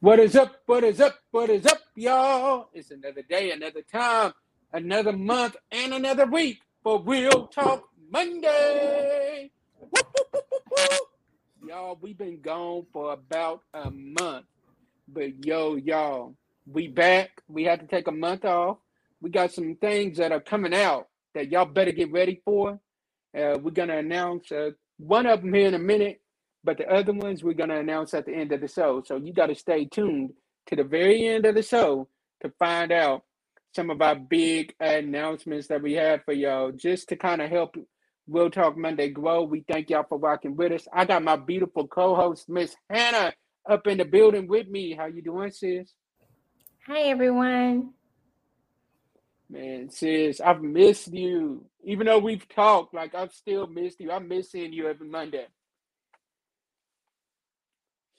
What is up? What is up? What is up, y'all? It's another day, another time, another month, and another week for Real Talk Monday. Y'all, we've been gone for about a month. But yo, y'all, we back. We had to take a month off. We got some things that are coming out that y'all better get ready for. Uh, we're gonna announce uh, one of them here in a minute, but the other ones we're gonna announce at the end of the show. So you got to stay tuned to the very end of the show to find out some of our big announcements that we have for y'all, just to kind of help Real Talk Monday grow. We thank y'all for rocking with us. I got my beautiful co-host Miss Hannah up in the building with me. How you doing, sis? Hi, everyone. Man, sis, I've missed you. Even though we've talked, like I've still missed you. I'm missing you every Monday.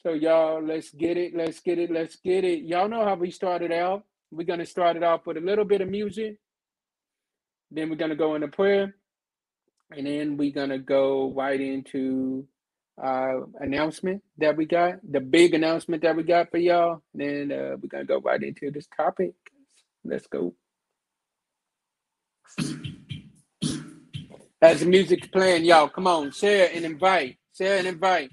So y'all, let's get it, let's get it, let's get it. Y'all know how we started out. We're gonna start it off with a little bit of music. Then we're gonna go into prayer, and then we're gonna go right into uh announcement that we got, the big announcement that we got for y'all. Then uh, we're gonna go right into this topic. Let's go. As the music's playing, y'all, come on, share and invite, share and invite.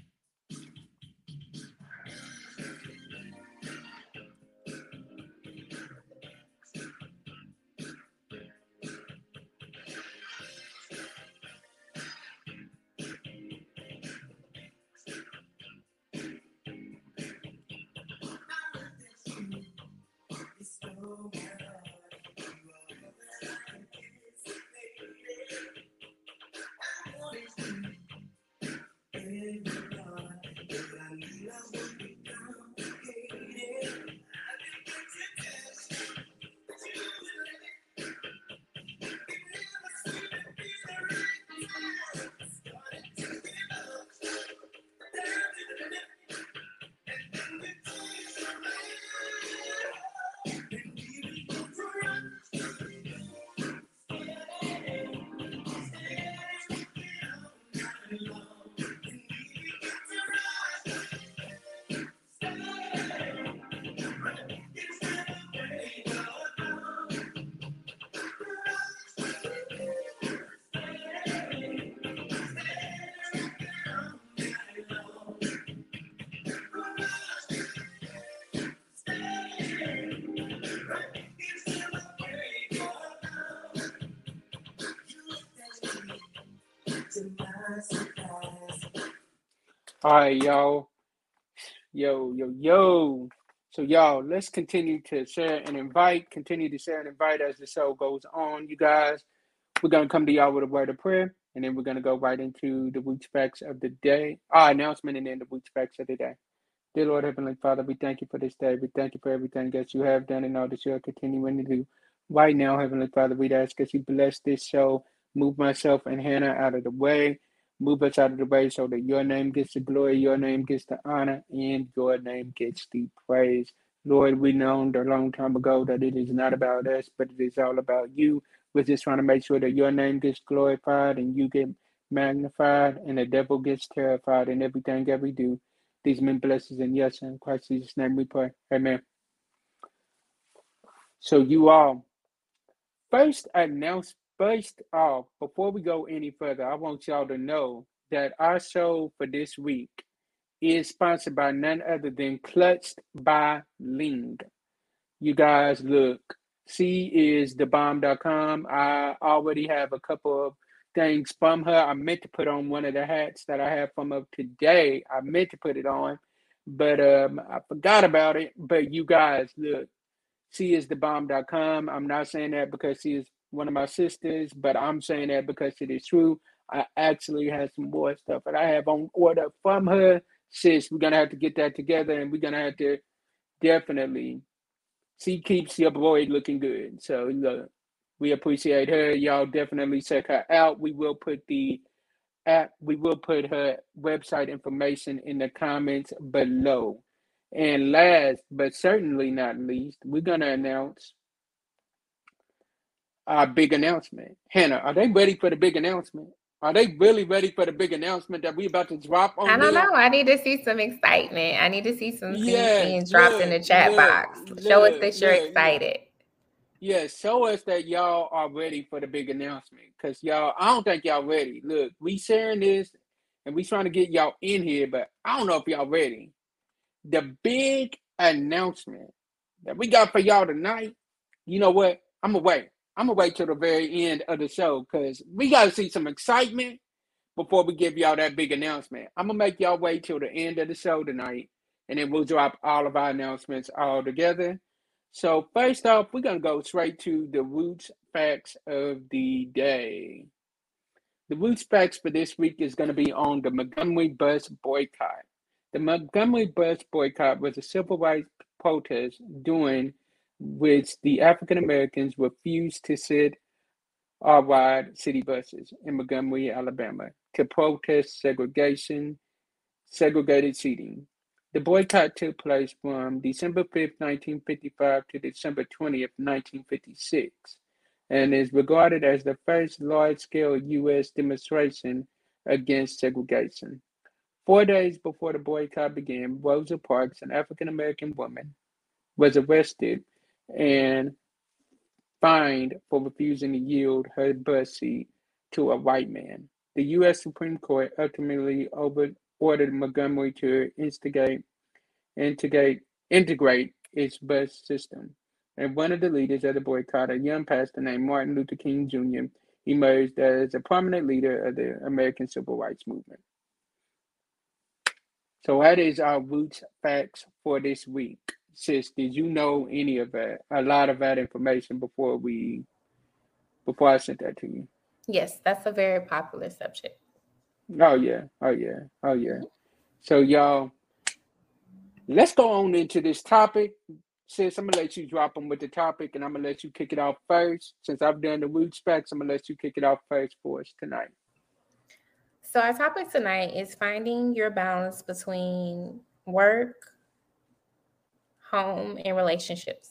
All right, y'all. Yo, yo, yo. So, y'all, let's continue to share and invite. Continue to share and invite as the show goes on, you guys. We're going to come to y'all with a word of prayer, and then we're going to go right into the week's facts of the day. Our announcement, and then the week's facts of the day. Dear Lord Heavenly Father, we thank you for this day. We thank you for everything that you have done and all that you are continuing to do. Right now, Heavenly Father, we ask that you bless this show, move myself and Hannah out of the way, move us out of the way so that your name gets the glory, your name gets the honor, and your name gets the praise. Lord, we know a long time ago that it is not about us, but it is all about you. We're just trying to make sure that your name gets glorified and you get magnified and the devil gets terrified in everything that we do. These men blesses and yes, in Christ Jesus' name we pray. Amen. So you all first announce first off, before we go any further, I want y'all to know that our show for this week is sponsored by none other than Clutched by Ling. You guys look, C is the bomb.com. I already have a couple of things from her. I meant to put on one of the hats that I have from her today. I meant to put it on, but um, I forgot about it. But you guys, look, she is the bomb.com. I'm not saying that because she is one of my sisters, but I'm saying that because it is true. I actually have some more stuff that I have on order from her. Sis, we're gonna have to get that together, and we're gonna have to definitely. She keeps your boy looking good. So look, we appreciate her. Y'all definitely check her out. We will put the app, we will put her website information in the comments below. And last but certainly not least, we're gonna announce our big announcement. Hannah, are they ready for the big announcement? Are they really ready for the big announcement that we about to drop on? I don't them? know. I need to see some excitement. I need to see some things Yes, being dropped in the chat box. Show us that you're excited. Yeah, show us that y'all are ready for the big announcement. Cause y'all, I don't think y'all ready. Look, we sharing this and we trying to get y'all in here, but I don't know if y'all ready. The big announcement that we got for y'all tonight. You know what? I'm wait. I'm gonna wait till the very end of the show because we gotta see some excitement before we give y'all that big announcement. I'm gonna make y'all wait till the end of the show tonight, and then we'll drop all of our announcements all together. So first off, we're gonna go straight to the roots facts of the day. The roots facts for this week is gonna be on the Montgomery bus boycott. The Montgomery bus boycott was a civil rights protest during which the African Americans refused to sit or ride city buses in Montgomery, Alabama, to protest segregation, segregated seating. The boycott took place from December 5th, 1955 to December 20th, 1956, and is regarded as the first large scale U.S. demonstration against segregation. Four days before the boycott began, Rosa Parks, an African American woman, was arrested and fined for refusing to yield her bus seat to a white man. The U.S. Supreme Court ultimately over, ordered Montgomery to instigate, integrate, integrate its bus system. And one of the leaders of the boycott, a young pastor named Martin Luther King Jr., emerged as a prominent leader of the American Civil Rights Movement. So that is our roots facts for this week. Sis, did you know any of that? A lot of that information before we before I sent that to you. Yes, that's a very popular subject. Oh yeah, oh yeah, oh yeah. So y'all, let's go on into this topic. Sis, I'm gonna let you drop them with the topic, and I'm gonna let you kick it off first. Since I've done the roots specs, I'm gonna let you kick it off first for us tonight. So, our topic tonight is finding your balance between work, home, and relationships.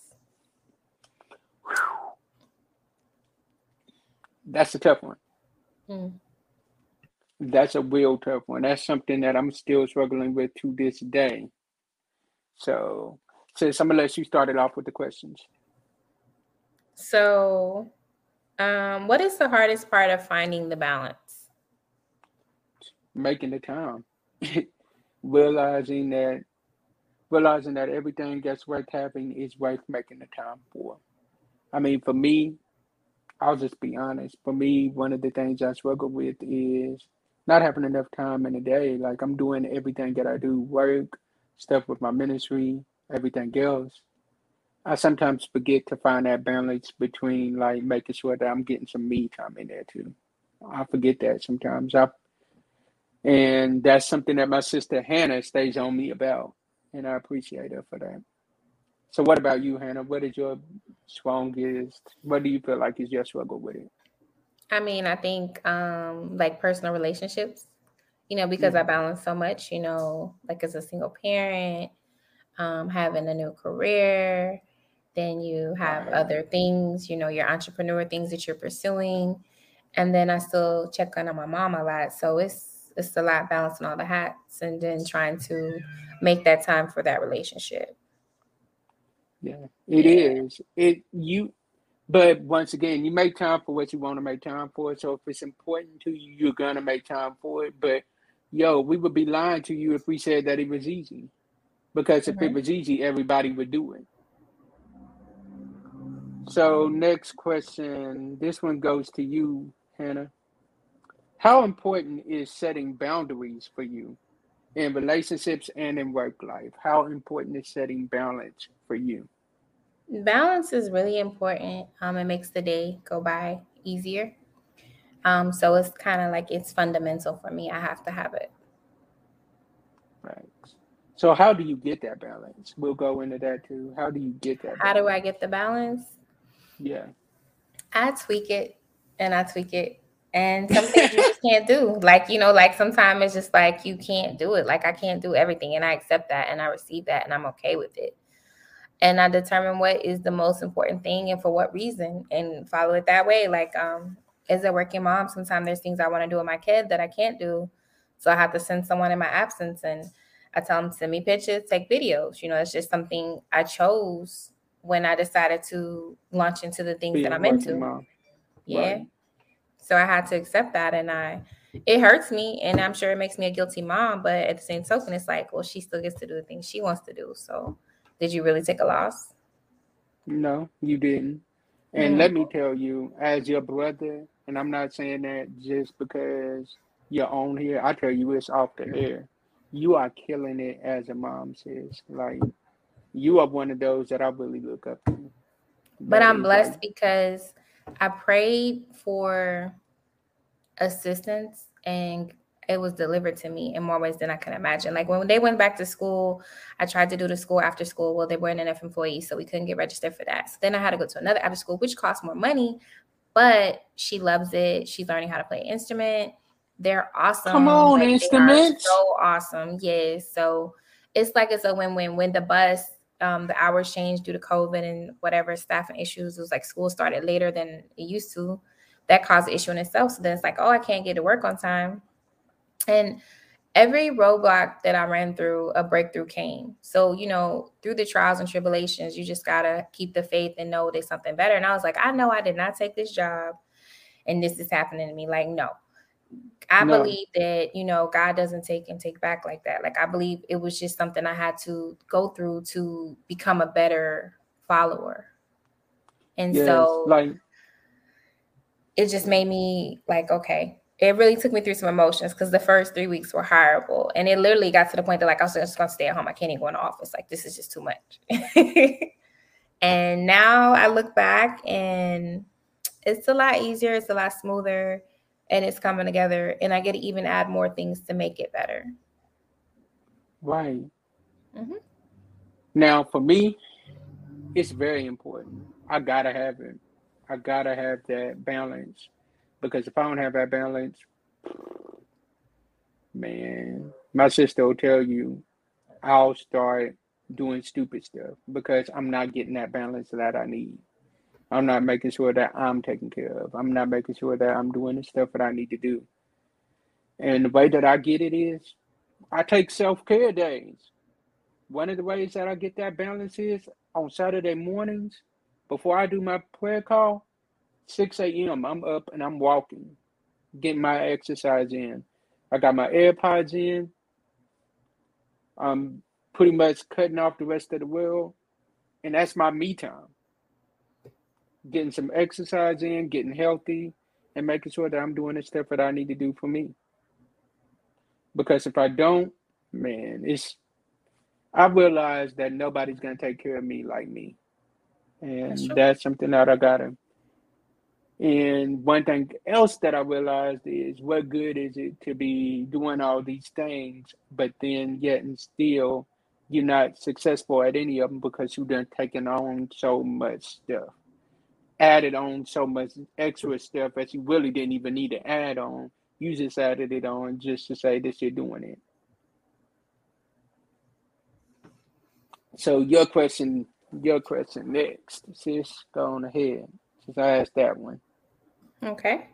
That's a tough one. Mm. That's a real tough one. That's something that I'm still struggling with to this day. So, sis, I'm gonna let you start it off with the questions. So, um, what is the hardest part of finding the balance? Making the time, realizing that, realizing that everything that's worth having is worth making the time for. I mean, for me, I'll just be honest. For me, one of the things I struggle with is not having enough time in a day. Like I'm doing everything that I do, work, stuff with my ministry, everything else. I sometimes forget to find that balance between like making sure that I'm getting some me time in there too. I forget that sometimes. I and that's something that my sister Hannah stays on me about, and I appreciate her for that. So, what about you, Hannah? What is your strongest? What do you feel like is your struggle with it? I mean, I think um like personal relationships, you know, because I Mhm. balance so much, you know, like as a single parent, um, having a new career, then you have Right. other things, you know, your entrepreneur things that you're pursuing. And then I still check on my mom a lot. So it's it's a lot balancing all the hats and then trying to make that time for that relationship. Yeah, it Yeah. is. It you, but once again, you make time for what you want to make time for. So if it's important to you, you're gonna make time for it. But yo, we would be lying to you if we said that it was easy. Because if it Mhm. was easy, everybody would do it. So next question. This one goes to you, Hannah. How important is setting boundaries for you in relationships and in work life? How important is setting balance for you? Balance is really important. Um, it makes the day go by easier. Um, so it's kind of like it's fundamental for me. I have to have it. Right. So how do you get that balance? We'll go into that too. How do you get that How do I get the balance? Yeah. I tweak it and I tweak it. And some things you just can't do. Like, you know, like sometimes it's just like you can't do it. Like I can't do everything. And I accept that and I receive that and I'm okay with it. And I determine what is the most important thing and for what reason and follow it that way. Like um as a working mom, sometimes there's things I want to do with my kid that I can't do. So I have to send someone in my absence and I tell them send me pictures, take videos. You know, it's just something I chose when I decided to launch into the things that I'm into. Mom. Yeah. Right. So I had to accept that and I it hurts me and I'm sure it makes me a guilty mom, but at the same token, it's like, well, she still gets to do the things she wants to do. So did you really take a loss? No, you didn't. And mm-hmm. let me tell you, as your brother, and I'm not saying that just because you're on here, I tell you it's off the air. You are killing it as a mom says. Like you are one of those that I really look up to. But I'm blessed like, because I prayed for assistance and it was delivered to me in more ways than I can imagine. Like when they went back to school, I tried to do the school after school. Well, they weren't enough employees, so we couldn't get registered for that. So then I had to go to another after school, which costs more money, but she loves it. She's learning how to play an instrument. They're awesome. Come on, like, instruments. So awesome. Yes. So it's like it's a win-win. When the bus, um, the hours changed due to COVID and whatever staffing issues, it was like school started later than it used to. That caused an issue in itself. So then it's like, oh, I can't get to work on time and every roadblock that I ran through, a breakthrough came. So, you know, through the trials and tribulations, you just got to keep the faith and know there's something better. And I was like, I know I did not take this job and this is happening to me. Like, no. I no. believe that, you know, God doesn't take and take back like that. Like, I believe it was just something I had to go through to become a better follower. And yes, so, like, it just made me like, okay, it really took me through some emotions because the first three weeks were horrible. And it literally got to the point that like I was just gonna stay at home. I can't even go in the office. Like this is just too much. and now I look back and it's a lot easier, it's a lot smoother, and it's coming together. And I get to even add more things to make it better. Right. Mm-hmm. Now for me, it's very important. I gotta have it. I gotta have that balance because if I don't have that balance, man, my sister will tell you I'll start doing stupid stuff because I'm not getting that balance that I need. I'm not making sure that I'm taken care of. I'm not making sure that I'm doing the stuff that I need to do. And the way that I get it is I take self care days. One of the ways that I get that balance is on Saturday mornings before I do my prayer call, 6 a.m. I'm up and I'm walking, getting my exercise in. I got my AirPods in. I'm pretty much cutting off the rest of the world. And that's my me time. Getting some exercise in, getting healthy, and making sure that I'm doing the stuff that I need to do for me. Because if I don't, man, it's I realize that nobody's gonna take care of me like me. And that's, that's something that I gotta and one thing else that I realized is what good is it to be doing all these things, but then yet and still you're not successful at any of them because you've done taken on so much stuff, added on so much extra stuff that you really didn't even need to add on. You just added it on just to say that you're doing it. So your question, your question next, sis, go on ahead. Since I asked that one. Okay.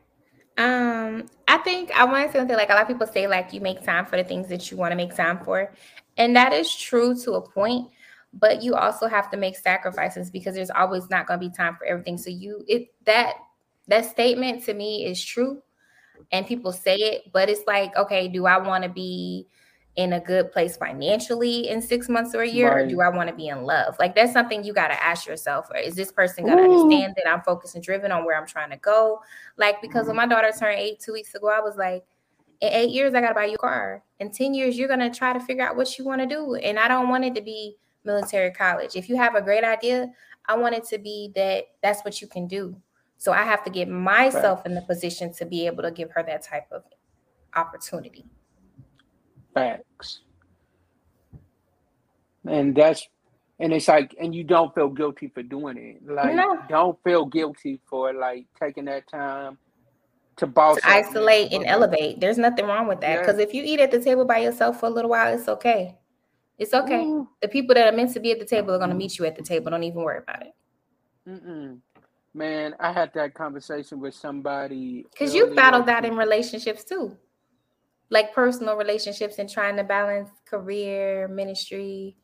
Um, I think I want to say something like a lot of people say, like you make time for the things that you want to make time for. And that is true to a point, but you also have to make sacrifices because there's always not going to be time for everything. So you it that that statement to me is true and people say it, but it's like, okay, do I want to be in a good place financially in six months or a year, right. or do I want to be in love? Like that's something you got to ask yourself. Or is this person going to understand that I'm focused and driven on where I'm trying to go? Like because when mm-hmm. my daughter turned eight two weeks ago, I was like, in eight years I got to buy you a car. In ten years, you're going to try to figure out what you want to do, and I don't want it to be military college. If you have a great idea, I want it to be that that's what you can do. So I have to get myself right. in the position to be able to give her that type of opportunity. Facts. And that's and it's like and you don't feel guilty for doing it. Like no. don't feel guilty for like taking that time to boss to isolate and elevate. There's nothing wrong with that. Because yeah. if you eat at the table by yourself for a little while, it's okay. It's okay. Ooh. The people that are meant to be at the table are going to meet you at the table. Don't even worry about it. Mm-mm. Man, I had that conversation with somebody. Because you battled that in relationships too. Like personal relationships and trying to balance career, ministry.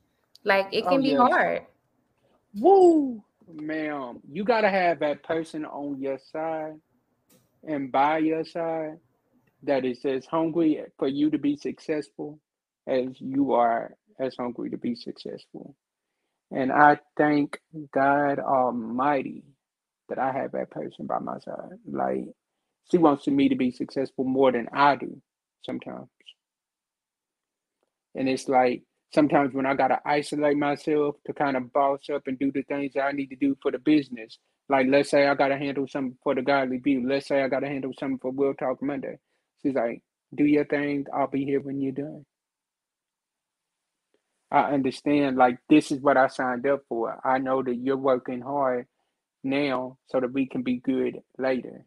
Like it can oh, be yes. hard. Woo! Ma'am, you gotta have that person on your side and by your side that is as hungry for you to be successful as you are as hungry to be successful. And I thank God Almighty that I have that person by my side. Like she wants me to be successful more than I do sometimes. And it's like sometimes when I gotta isolate myself to kind of boss up and do the things that I need to do for the business. Like let's say I gotta handle something for the godly view. Let's say I gotta handle something for Real Talk Monday. She's like, do your thing, I'll be here when you're done. I understand like this is what I signed up for. I know that you're working hard now so that we can be good later.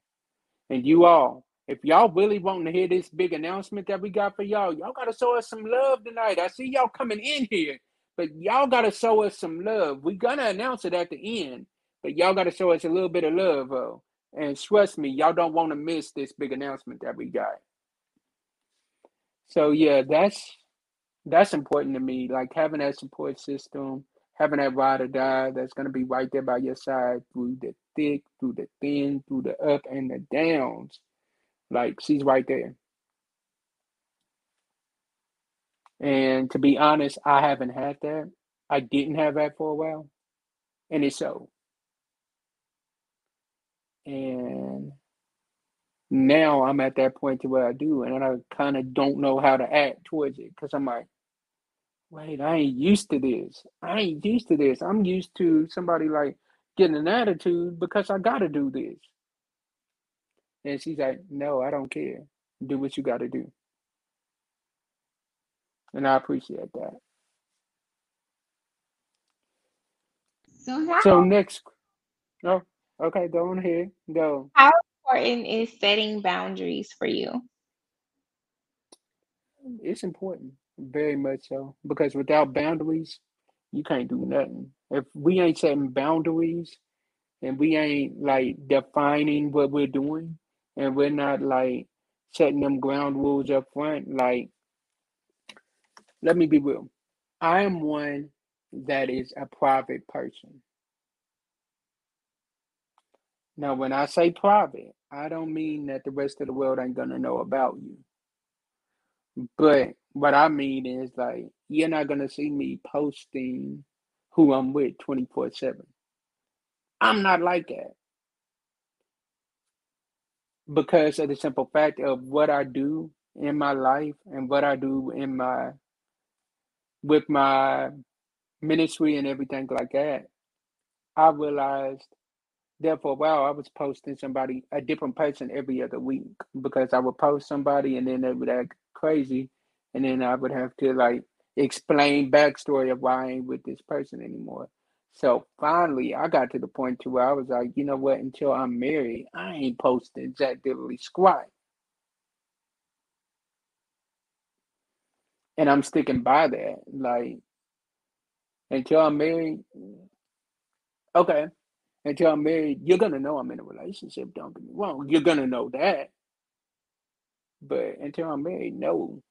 And you all, if y'all really want to hear this big announcement that we got for y'all, y'all gotta show us some love tonight. I see y'all coming in here, but y'all gotta show us some love. We're gonna announce it at the end, but y'all gotta show us a little bit of love, though. And trust me, y'all don't want to miss this big announcement that we got. So yeah, that's that's important to me. Like having that support system, having that ride or die that's gonna be right there by your side through the thick, through the thin, through the up and the downs. Like she's right there. And to be honest, I haven't had that. I didn't have that for a while. And it's so. And now I'm at that point to where I do, and I kind of don't know how to act towards it because I'm like, wait, I ain't used to this. I ain't used to this. I'm used to somebody like getting an attitude because I got to do this. And she's like, no, I don't care. Do what you got to do. And I appreciate that. So, how, so next, oh, okay, go on ahead. Go. How important is setting boundaries for you? It's important, very much so, because without boundaries, you can't do nothing. If we ain't setting boundaries and we ain't like defining what we're doing, and we're not like setting them ground rules up front. Like, let me be real. I am one that is a private person. Now, when I say private, I don't mean that the rest of the world ain't gonna know about you. But what I mean is like you're not gonna see me posting who I'm with 24 7. I'm not like that because of the simple fact of what I do in my life and what I do in my with my ministry and everything like that, I realized that for a while I was posting somebody a different person every other week because I would post somebody and then they would act crazy and then I would have to like explain backstory of why I ain't with this person anymore. So finally, I got to the point to where I was like, you know what? Until I'm married, I ain't posting Jack Diddley squat. And I'm sticking by that. Like, until I'm married, okay. Until I'm married, you're gonna know I'm in a relationship. Don't get me wrong. You're gonna know that. But until I'm married, no.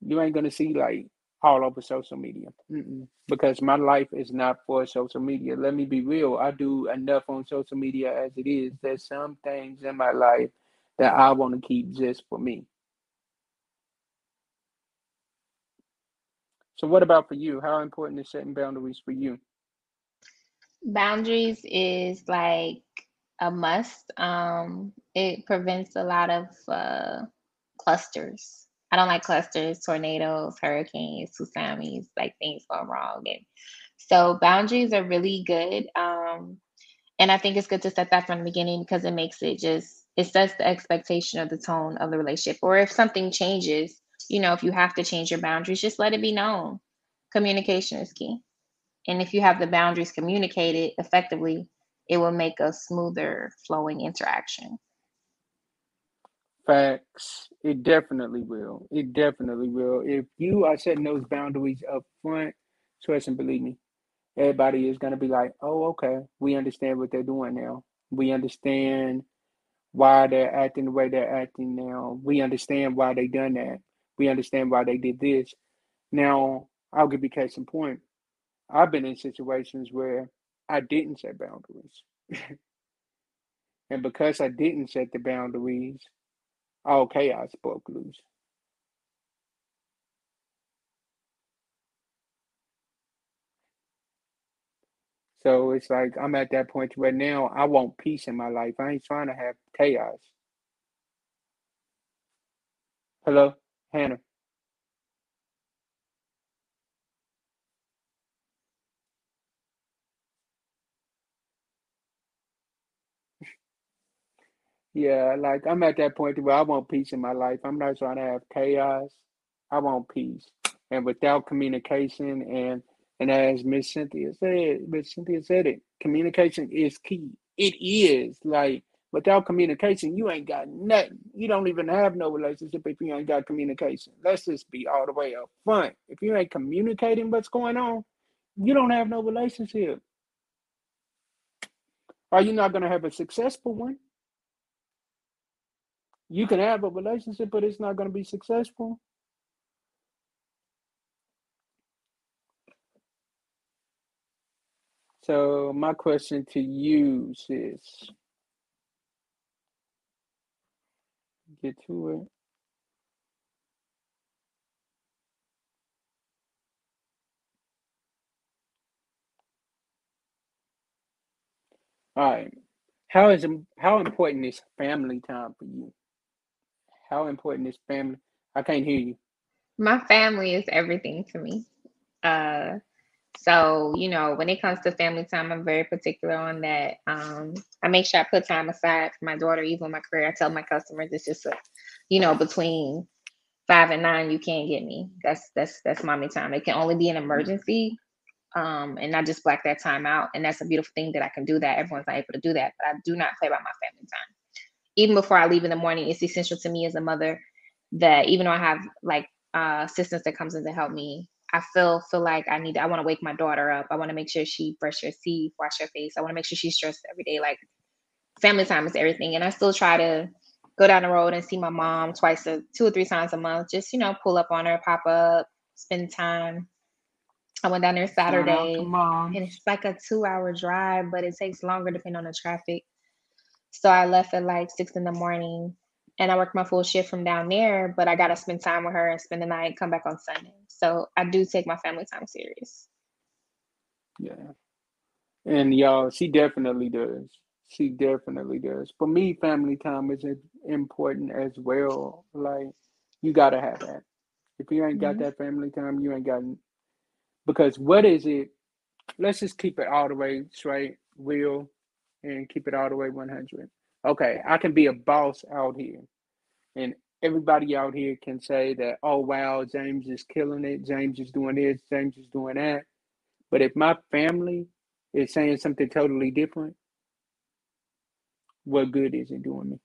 You ain't gonna see like all over social media Mm-mm. because my life is not for social media. Let me be real. I do enough on social media as it is. There's some things in my life that I want to keep just for me. So, what about for you? How important is setting boundaries for you? Boundaries is like a must. Um, it prevents a lot of uh, clusters I don't like clusters, tornadoes, hurricanes, tsunamis, like things go wrong. And so boundaries are really good. Um, and I think it's good to set that from the beginning because it makes it just, it sets the expectation of the tone of the relationship. Or if something changes, you know, if you have to change your boundaries, just let it be known. Communication is key. And if you have the boundaries communicated effectively, it will make a smoother flowing interaction. Facts. It definitely will. It definitely will. If you are setting those boundaries up front, trust and believe me, everybody is going to be like, oh, okay, we understand what they're doing now. We understand why they're acting the way they're acting now. We understand why they done that. We understand why they did this. Now, I'll give you case in point. I've been in situations where I didn't set boundaries. and because I didn't set the boundaries, all chaos broke loose. So it's like I'm at that point where now I want peace in my life. I ain't trying to have chaos. Hello, Hannah. Yeah, like I'm at that point where I want peace in my life. I'm not trying to have chaos. I want peace. And without communication and and as Miss Cynthia said, Miss Cynthia said it, communication is key. It is like without communication, you ain't got nothing. You don't even have no relationship if you ain't got communication. Let's just be all the way up front. If you ain't communicating what's going on, you don't have no relationship. Are you not gonna have a successful one? You can have a relationship, but it's not gonna be successful. So my question to you is get to it. All right. How is how important is family time for you? How important is family? I can't hear you. My family is everything to me. Uh so, you know, when it comes to family time, I'm very particular on that. Um, I make sure I put time aside for my daughter, even my career. I tell my customers it's just a, you know, between five and nine, you can't get me. That's that's that's mommy time. It can only be an emergency. Um, and I just black that time out. And that's a beautiful thing that I can do that. Everyone's not able to do that, but I do not play by my family time. Even before I leave in the morning, it's essential to me as a mother that even though I have like uh, assistants that comes in to help me I feel feel like I need to, I want to wake my daughter up. I want to make sure she brush her teeth, wash her face. I want to make sure she's stressed every day. Like family time is everything. And I still try to go down the road and see my mom twice a two or three times a month. Just, you know, pull up on her, pop up, spend time. I went down there Saturday. And it's like a two hour drive, but it takes longer depending on the traffic. So I left at like six in the morning and I worked my full shift from down there, but I gotta spend time with her and spend the night, come back on Sunday. So I do take my family time serious. Yeah. And y'all, she definitely does. She definitely does. For me, family time is important as well. Like you gotta have that. If you ain't got mm-hmm. that family time, you ain't got because what is it? Let's just keep it all the way straight, real, and keep it all the way 100 okay, I can be a boss out here. And everybody out here can say that, oh, wow, James is killing it. James is doing this. James is doing that. But if my family is saying something totally different, what good is it doing me?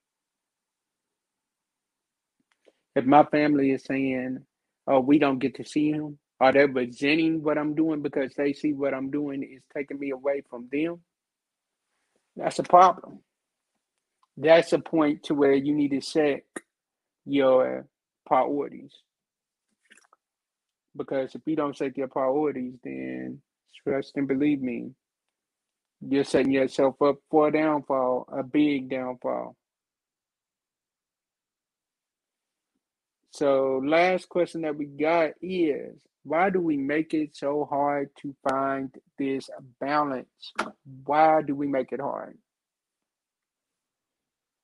If my family is saying, oh, we don't get to see him, are they resenting what I'm doing because they see what I'm doing is taking me away from them? That's a problem that's a point to where you need to set your priorities. Because if you don't set your priorities, then trust and believe me, you're setting yourself up for a downfall, a big downfall. So, last question that we got is why do we make it so hard to find this balance? Why do we make it hard?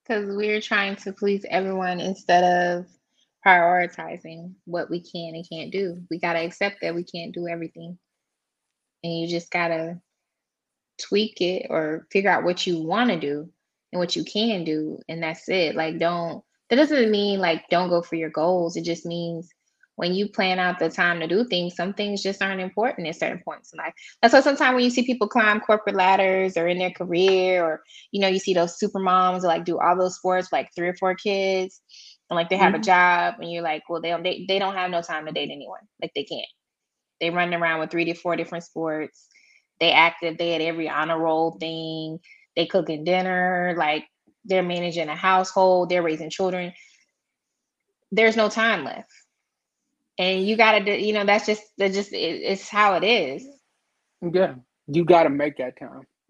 because we're trying to please everyone instead of prioritizing what we can and can't do. We got to accept that we can't do everything. And you just got to tweak it or figure out what you want to do and what you can do. And that's it. Like, don't, that doesn't mean like don't go for your goals. It just means when you plan out the time to do things, some things just aren't important at certain points in life. That's why sometimes when you see people climb corporate ladders or in their career, or you know, you see those super moms like do all those sports, like three or four kids, and like they have mm-hmm. a job, and you're like, well, they don't they, they don't have no time to date anyone. Like they can't. They run around with three to four different sports. they active. They at every honor roll thing. They cooking dinner. Like they're managing a household. They're raising children. There's no time left, and you gotta do. You know that's just that just it, it's how it is. Yeah, you gotta make that time.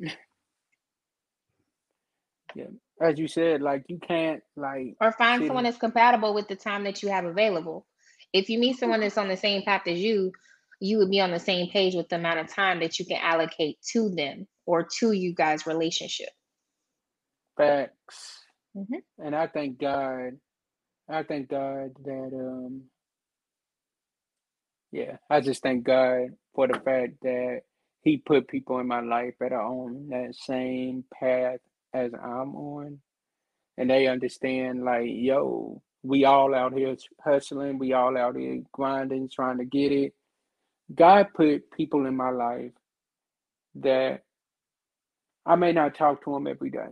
yeah, as you said, like you can't like or find someone in- that's compatible with the time that you have available. If you meet someone that's on the same path as you, you would be on the same page with the amount of time that you can allocate to them or to you guys' relationship. facts. Mhm. And I thank God. I thank God that um yeah, I just thank God for the fact that He put people in my life that are on that same path as I'm on. And they understand like, yo, we all out here hustling, we all out here grinding, trying to get it. God put people in my life that I may not talk to them every day,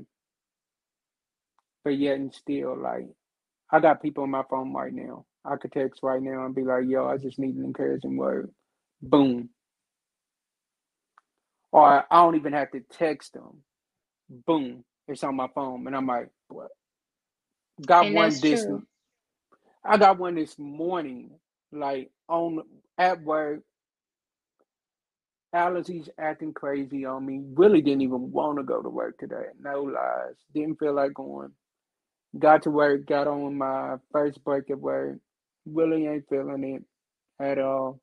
but yet and still, like, I got people on my phone right now. I could text right now and be like, yo, I just need an encouraging word. Boom. Or I don't even have to text them. Boom. It's on my phone. And I'm like, what? Got And one this true. I got one this morning, like on at work. Allergies acting crazy on me. Really didn't even want to go to work today. No lies. Didn't feel like going. Got to work, got on my first break at work. Really ain't feeling it at all.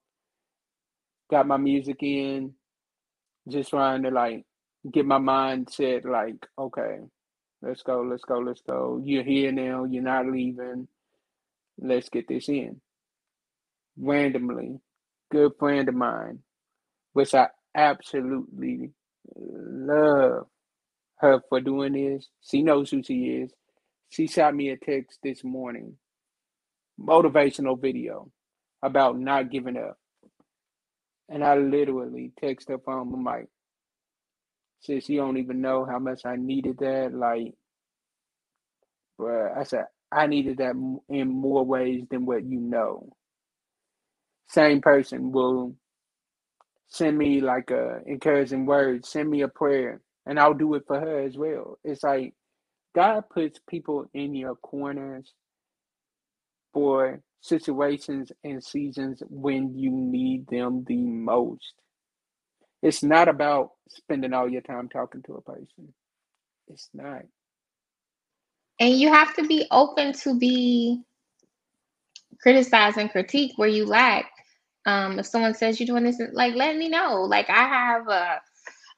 Got my music in, just trying to like get my mind set like, okay, let's go, let's go, let's go. You're here now, you're not leaving. Let's get this in. Randomly, good friend of mine, which I absolutely love her for doing this. She knows who she is. She shot me a text this morning, motivational video about not giving up. And I literally text her phone. I'm like, sis, you don't even know how much I needed that. Like, bruh, I said, I needed that in more ways than what you know. Same person will send me like a encouraging word, send me a prayer, and I'll do it for her as well. It's like God puts people in your corners for situations and seasons when you need them the most. It's not about spending all your time talking to a person. It's not. And you have to be open to be criticized and critique where you lack. Um, if someone says you're doing this, like let me know. Like I have a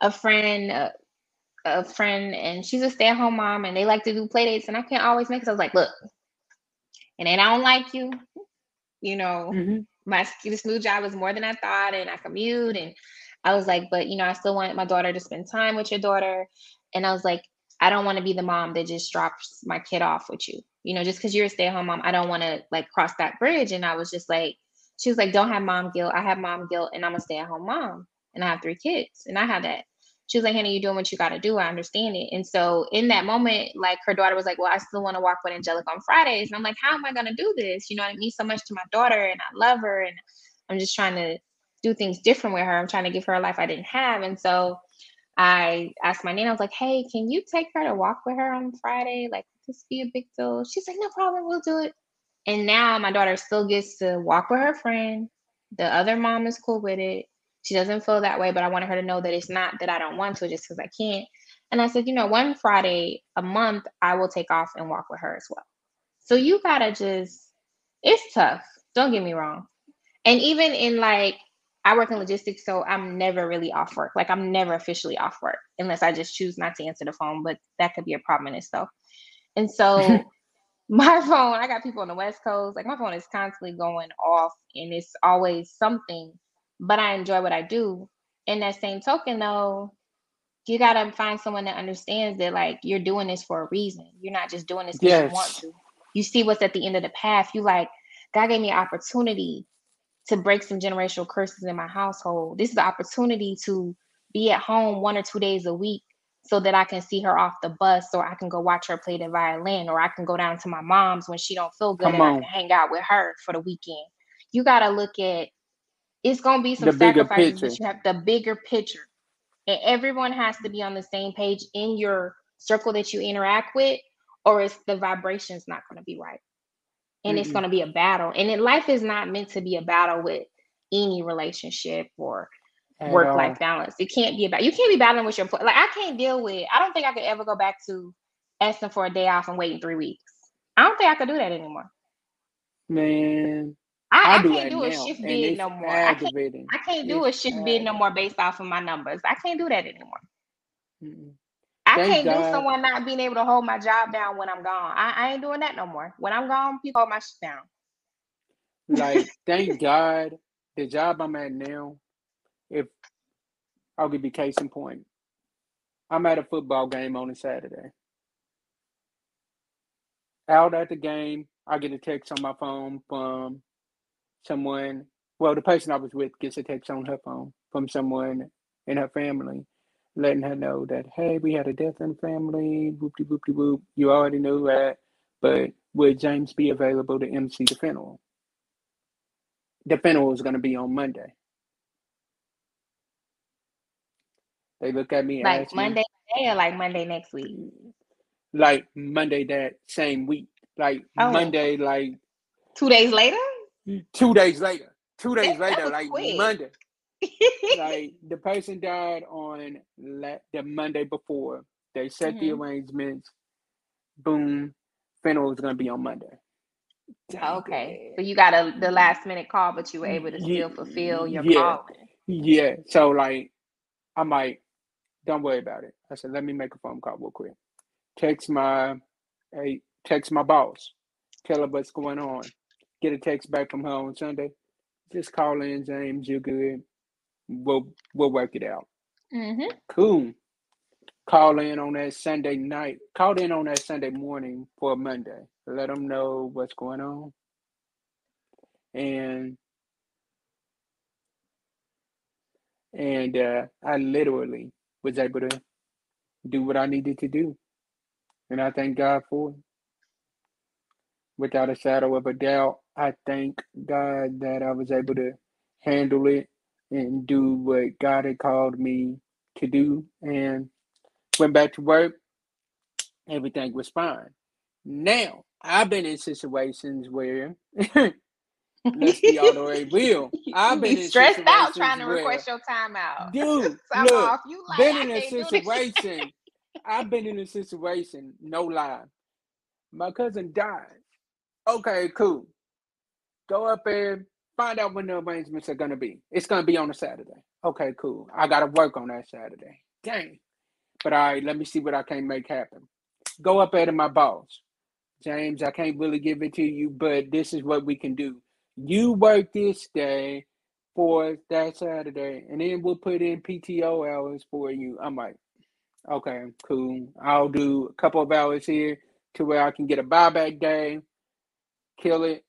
a friend, a, a friend, and she's a stay-at-home mom, and they like to do play dates, and I can't always make it. So I was like, look, and then I don't like you, you know. Mm-hmm. my this new job is more than I thought, and I commute, and I was like, but you know, I still want my daughter to spend time with your daughter, and I was like, I don't want to be the mom that just drops my kid off with you, you know, just because you're a stay-at-home mom, I don't want to like cross that bridge, and I was just like, she was like, don't have mom guilt, I have mom guilt, and I'm a stay-at-home mom, and I have three kids, and I have that. She was like, Hannah, you're doing what you got to do. I understand it. And so in that moment, like her daughter was like, Well, I still want to walk with Angelica on Fridays. And I'm like, How am I going to do this? You know, I mean so much to my daughter and I love her. And I'm just trying to do things different with her. I'm trying to give her a life I didn't have. And so I asked my nana, I was like, Hey, can you take her to walk with her on Friday? Like, this be a big deal. She's like, No problem. We'll do it. And now my daughter still gets to walk with her friend. The other mom is cool with it. She doesn't feel that way, but I wanted her to know that it's not that I don't want to just because I can't. And I said, you know, one Friday a month, I will take off and walk with her as well. So you gotta just, it's tough. Don't get me wrong. And even in like, I work in logistics, so I'm never really off work. Like I'm never officially off work unless I just choose not to answer the phone, but that could be a problem in itself. And so my phone, I got people on the West Coast, like my phone is constantly going off and it's always something, but I enjoy what I do. In that same token, though, you got to find someone that understands that, like, you're doing this for a reason. You're not just doing this because you want to. You see what's at the end of the path. You like, God gave me an opportunity to break some generational curses in my household. This is the opportunity to be at home one or two days a week so that I can see her off the bus or I can go watch her play the violin or I can go down to my mom's when she don't feel good Come and I can hang out with her for the weekend. You got to look at it's going to be some The sacrifices but you have the bigger picture. and everyone has to be on the same page in your circle that you interact with, or it's the vibration's not going to be right. And it's Mm-mm. going to be a battle. And then life is not meant to be a battle with any relationship or work life balance. It can't be about you can't be battling with your. Like I can't deal with. I don't think I could ever go back to asking for a day off and waiting three weeks. I don't think I could do that anymore. Man, I, I, I, can't do a now, shift bid no more. I can't. I can't do a shift bid no more based off of my numbers. I can't do that anymore. Mm-mm. I Thank can't do someone not being able to hold my job down when I'm gone. I, I ain't doing that no more. When I'm gone, people hold my shit down. Like, thank God, the job I'm at now. If I'll give you case in point, I'm at a football game on a Saturday. Out at the game, I get a text on my phone from someone. Well, the person I was with gets a text on her phone from someone in her family, letting her know that hey, we had a death in the family. Whoop de whoop de whoop. You already knew that, but would James be available to MC the funeral? The funeral is going to be on Monday. They look at me, Like me, Monday today or like Monday next week. like Monday that same week, like Oh. Monday, like Two days later? Two days later, two days That- that later, was like quick. Monday. like the person died on la- the Monday before. They set the Mhm. arrangements. Boom, funeral is gonna be on Monday. okay. So you got a the last minute call, but you were able to still fulfill your yeah. calling. Yeah. So like, I'm like, don't worry about it. I said, let me make a phone call real quick. Text my, hey, text my boss. Tell her what's going on. Get a text back from her on Sunday. Just call in, James. You're good. We'll we'll work it out. Mm-hmm. Cool. Call in on that Sunday night. Called in on that Sunday morning for Monday. Let them know what's going on. And and uh, I literally was able to do what I needed to do, and I thank God for it. Without a shadow of a doubt, I thank God that I was able to handle it and do what God had called me to do, and went back to work. Everything was fine. Now I've been in situations where, let's be all the way real. I've been stressed out trying to where- request your time out. Dude, Time look, off. You like been in a can't do this. situation. I've been in a situation, no lie. My cousin died. Okay, cool. Go up there, find out when the arrangements are gonna be. It's gonna be on a Saturday. Okay, cool. I gotta work on that Saturday. Dang. But all right, let me see what I can make happen. Go up there to my boss. James, I can't really give it to you, but this is what we can do. You work this day for that Saturday, and then we'll put in PTO hours for you. I'm like, okay, cool. I'll do a couple of hours here to where I can get a buyback day, kill it.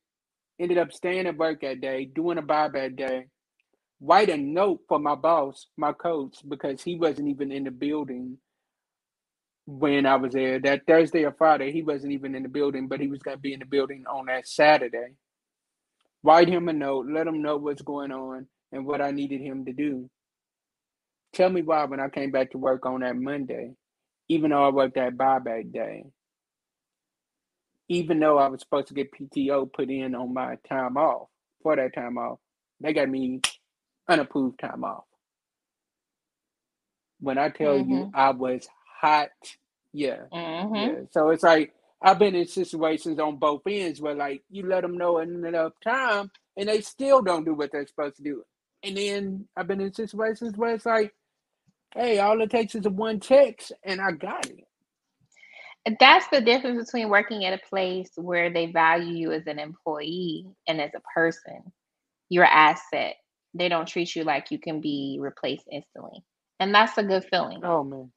Ended up staying at work that day, doing a buyback day. Write a note for my boss, my coach, because he wasn't even in the building when I was there. That Thursday or Friday, he wasn't even in the building, but he was going to be in the building on that Saturday. Write him a note, let him know what's going on and what I needed him to do. Tell me why when I came back to work on that Monday, even though I worked that buyback day, even though I was supposed to get PTO put in on my time off for that time off, they got me unapproved time off. When I tell you I was hot, yeah, Mm-hmm. yeah. So it's like I've been in situations on both ends where like you let them know in enough time and they still don't do what they're supposed to do. And then I've been in situations where it's like, hey, all it takes is a one text and I got it. That's the difference between working at a place where they value you as an employee and as a person. You're asset. They don't treat you like you can be replaced instantly. And that's a good feeling. Oh man.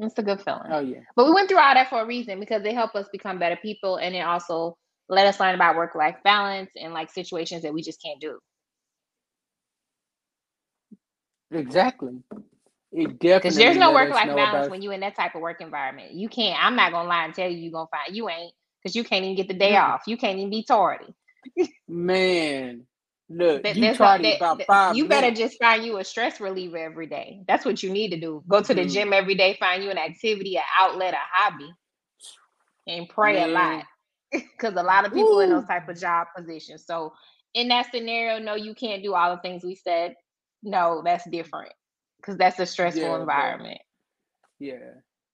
It's a good feeling. Oh yeah. But we went through all that for a reason because they help us become better people and it also let us learn about work life balance and like situations that we just can't do. Exactly. It definitely Because there's no work life balance about- when you're in that type of work environment. You can't, I'm not gonna lie and tell you you're gonna find you ain't because you can't even get the day Mm-mm. off. You can't even be tardy. Man, Look, That- you not- that- about that- five you better just find you a stress reliever every day. That's what you need to do. Go to the Dude. gym every day, find you an activity, an outlet, a hobby, and pray a lot. Because a lot of people in those type of job positions. So in that scenario, no, you can't do all the things we said. No, that's different. Because that's a stressful Yeah, but- environment. Yeah,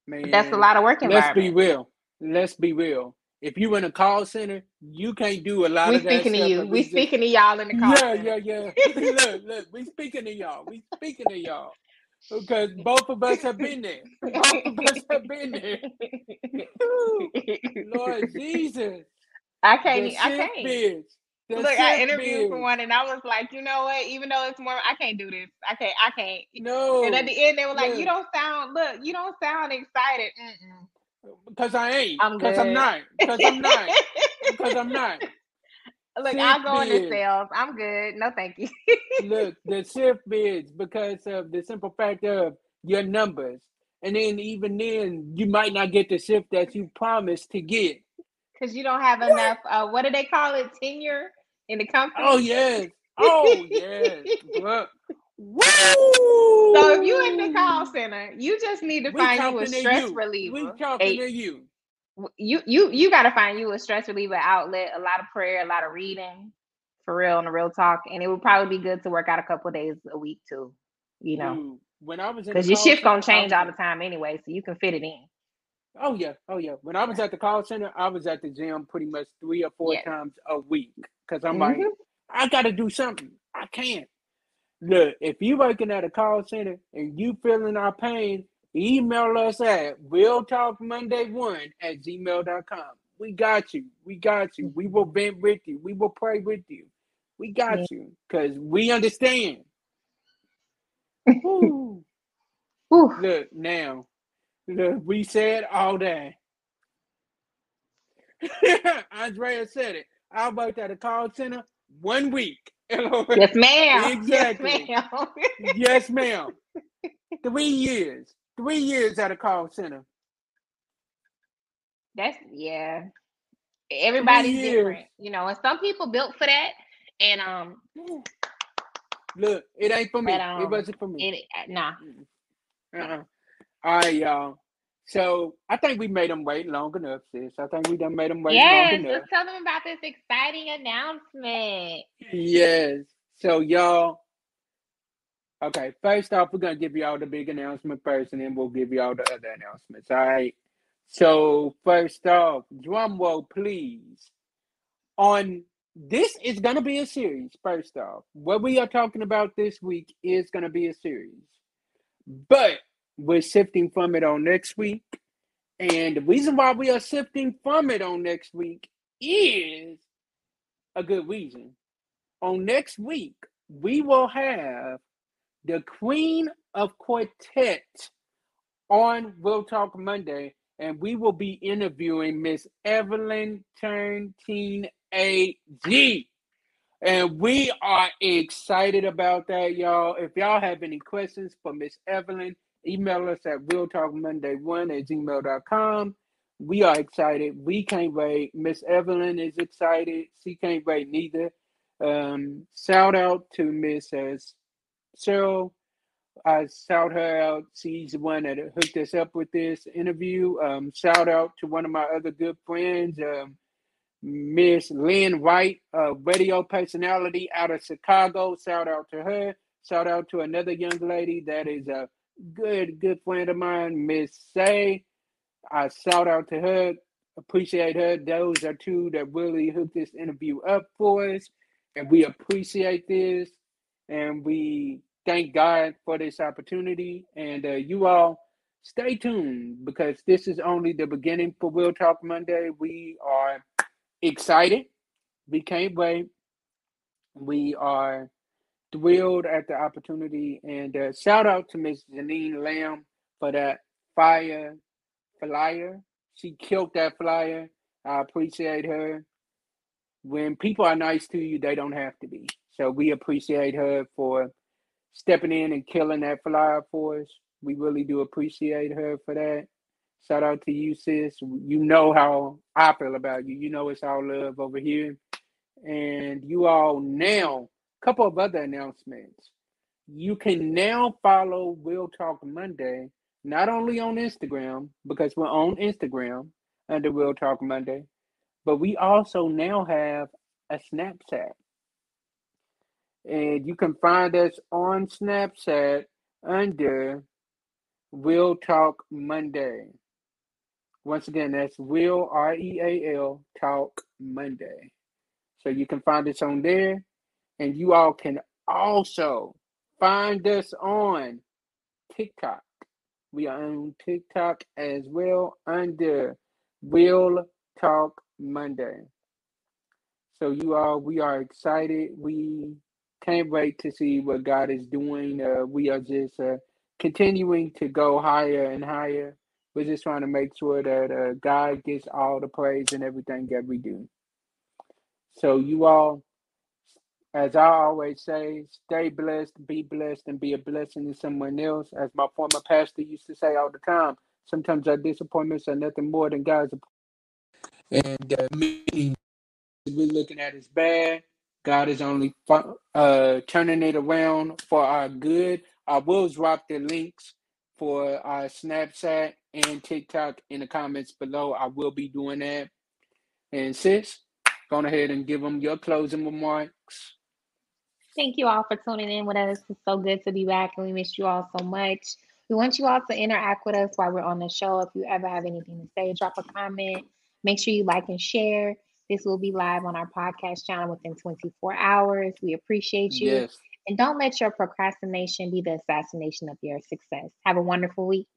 man. But that's a lot of work environment. Let's be real. Let's be real. If you're in a call center, you can't do a lot We of that speaking to you. We just- speaking to y'all in the call. Yeah, center. yeah, yeah. look, look, we speaking to y'all. We speaking to y'all. Because both of us have been there. Both of us have been there. Lord Jesus. I can't. the I can't. bitch. Look, I interviewed for one, and I was like, you know what? Even though it's more, I can't do this. I can't. I can't. No. And at the end, they were like, look. "You don't sound. Look, you don't sound excited." Mm-mm. Because I ain't. I'm Because I'm not. Because I'm not. Because I'm not. Look, Sick I'll go into sales. I'm good. No, thank you. Look, the shift bids because of the simple fact of your numbers. And then even then, you might not get the shift that you promised to get. Because you don't have enough. Uh, what do they call it? Tenure in the oh, company. Oh yes. Oh yes. Woo! So if you in the call center, you just need to We find you a stress you. reliever. We talking A- to you. you you you got to find you a stress reliever outlet, a lot of prayer, a lot of reading, for real, and a real talk. And it would probably be good to work out a couple days a week too. You know, Dude, when I was because your shift gonna change all the time anyway, so you can fit it in. Oh yeah, oh yeah. When I was at the call center, I was at the gym pretty much three or four Yeah. times a week because I'm like, Mhm. I got to do something. I can't. Look, if you working at a call center and you feeling our pain, email us at real talk Monday one at gmail.com. We got you. We got you. We will bend with you. We will pray with you. We got Yeah. you because we understand. Whew. Look now, look, we said all that. Andrea said it. I worked at a call center one week. Yes, ma'am. Exactly. Yes, ma'am. yes, ma'am. Three years. Three years at a call center. That's yeah. Everybody's different, you know, and some people built for that. And um, Look, it ain't for me. But, it um, wasn't for me. it uh, nah. Uh-uh. All right, y'all. So I think we made them wait long enough, sis. I think we done made them wait Yes, long enough. let's tell them about this exciting announcement. Yes. So y'all. Okay. First off, we're gonna give y'all the big announcement first, and then we'll give y'all the other announcements. All right. So first off, drum roll, please. On this is gonna be a series. First off, what we are talking about this week is gonna be a series, but we're shifting from it on next week. And the reason why we are shifting from it on next week is a good reason on next week, we will have the Queen of Quartet on Real Talk Monday, and we will be interviewing Miss Evelyn Turntine AG. And we are excited about that, y'all. If y'all have any questions for Miss Evelyn, email us at Real Talk Monday 1 at gmail.com. We are excited. We can't wait. Miss Evelyn is excited. She can't wait neither. Um, shout out to Miss uh, Cheryl. I shout her out. She's the one that hooked us up with this interview. Um, shout out to one of my other good friends, um, Miss Lynn White, radio personality out of Chicago. Shout out to her. Shout out to another young lady that is a good, good friend of mine, Miss Say. I shout out to her. Appreciate her. Those are two that really hooked this interview up for us. And we appreciate this. And we thank God for this opportunity. And uh, you all stay tuned because this is only the beginning for Real Talk Monday. We are excited. We can't wait. We are thrilled at the opportunity. And uh, shout out to Miss Janine Lamb for that fire flyer. She killed that flyer. I appreciate her. When people are nice to you, they don't have to be. So we appreciate her for stepping in and killing that flyer for us. We really do appreciate her for that. Shout out to you, sis. You know how I feel about you. You know it's all love over here. And you all now couple of other announcements. You can now follow Real Talk Monday not only on Instagram because we're on Instagram under Real Talk Monday, but we also now have a Snapchat. And you can find us on Snapchat under Real Talk Monday. Once again, that's Real R E A L Talk Monday. So you can find us on there. And you all can also find us on TikTok. We are on TikTok as well under Real Talk Monday. So you all, we are excited. We can't wait to see what God is doing. Uh, we are just uh, continuing to go higher and higher. We're just trying to make sure that uh, God gets all the praise and everything that we do. So you all, as I always say, stay blessed, be blessed, and be a blessing to someone else. As my former pastor used to say all the time, sometimes our disappointments are nothing more than God's. And uh, meaning we're looking at is bad. God is only uh, turning it around for our good. I will drop the links for our Snapchat and TikTok in the comments below. I will be doing that. And sis, go ahead and give them your closing remarks. Thank you all for tuning in with us. It's so good to be back, and we miss you all so much. We want you all to interact with us while we're on the show. If you ever have anything to say, drop a comment. Make sure you like and share. This will be live on our podcast channel within 24 hours. We appreciate you. Yes. And don't let your procrastination be the assassination of your success. Have a wonderful week.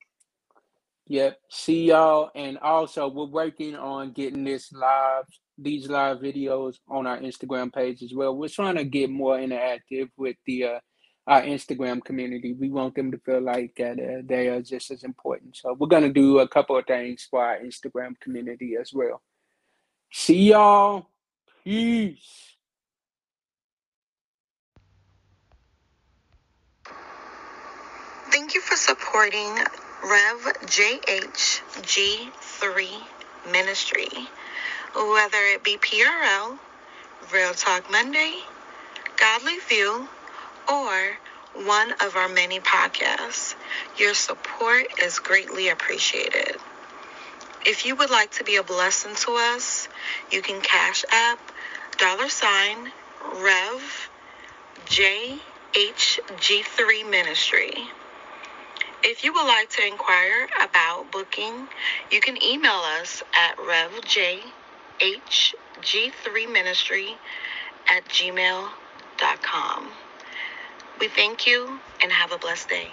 Yep. See y'all. And also, we're working on getting this live, these live videos on our Instagram page as well. We're trying to get more interactive with the uh, our Instagram community. We want them to feel like that uh, they are just as important. So we're gonna do a couple of things for our Instagram community as well. See y'all. Peace. Thank you for supporting Rev JHG3 Ministry, whether it be PRL, Real Talk Monday, Godly View, or one of our many podcasts. Your support is greatly appreciated. If you would like to be a blessing to us, you can cash app dollar sign Rev JHG3 Ministry. If you would like to inquire about booking, you can email us at revjhg3ministry at gmail.com. We thank you and have a blessed day.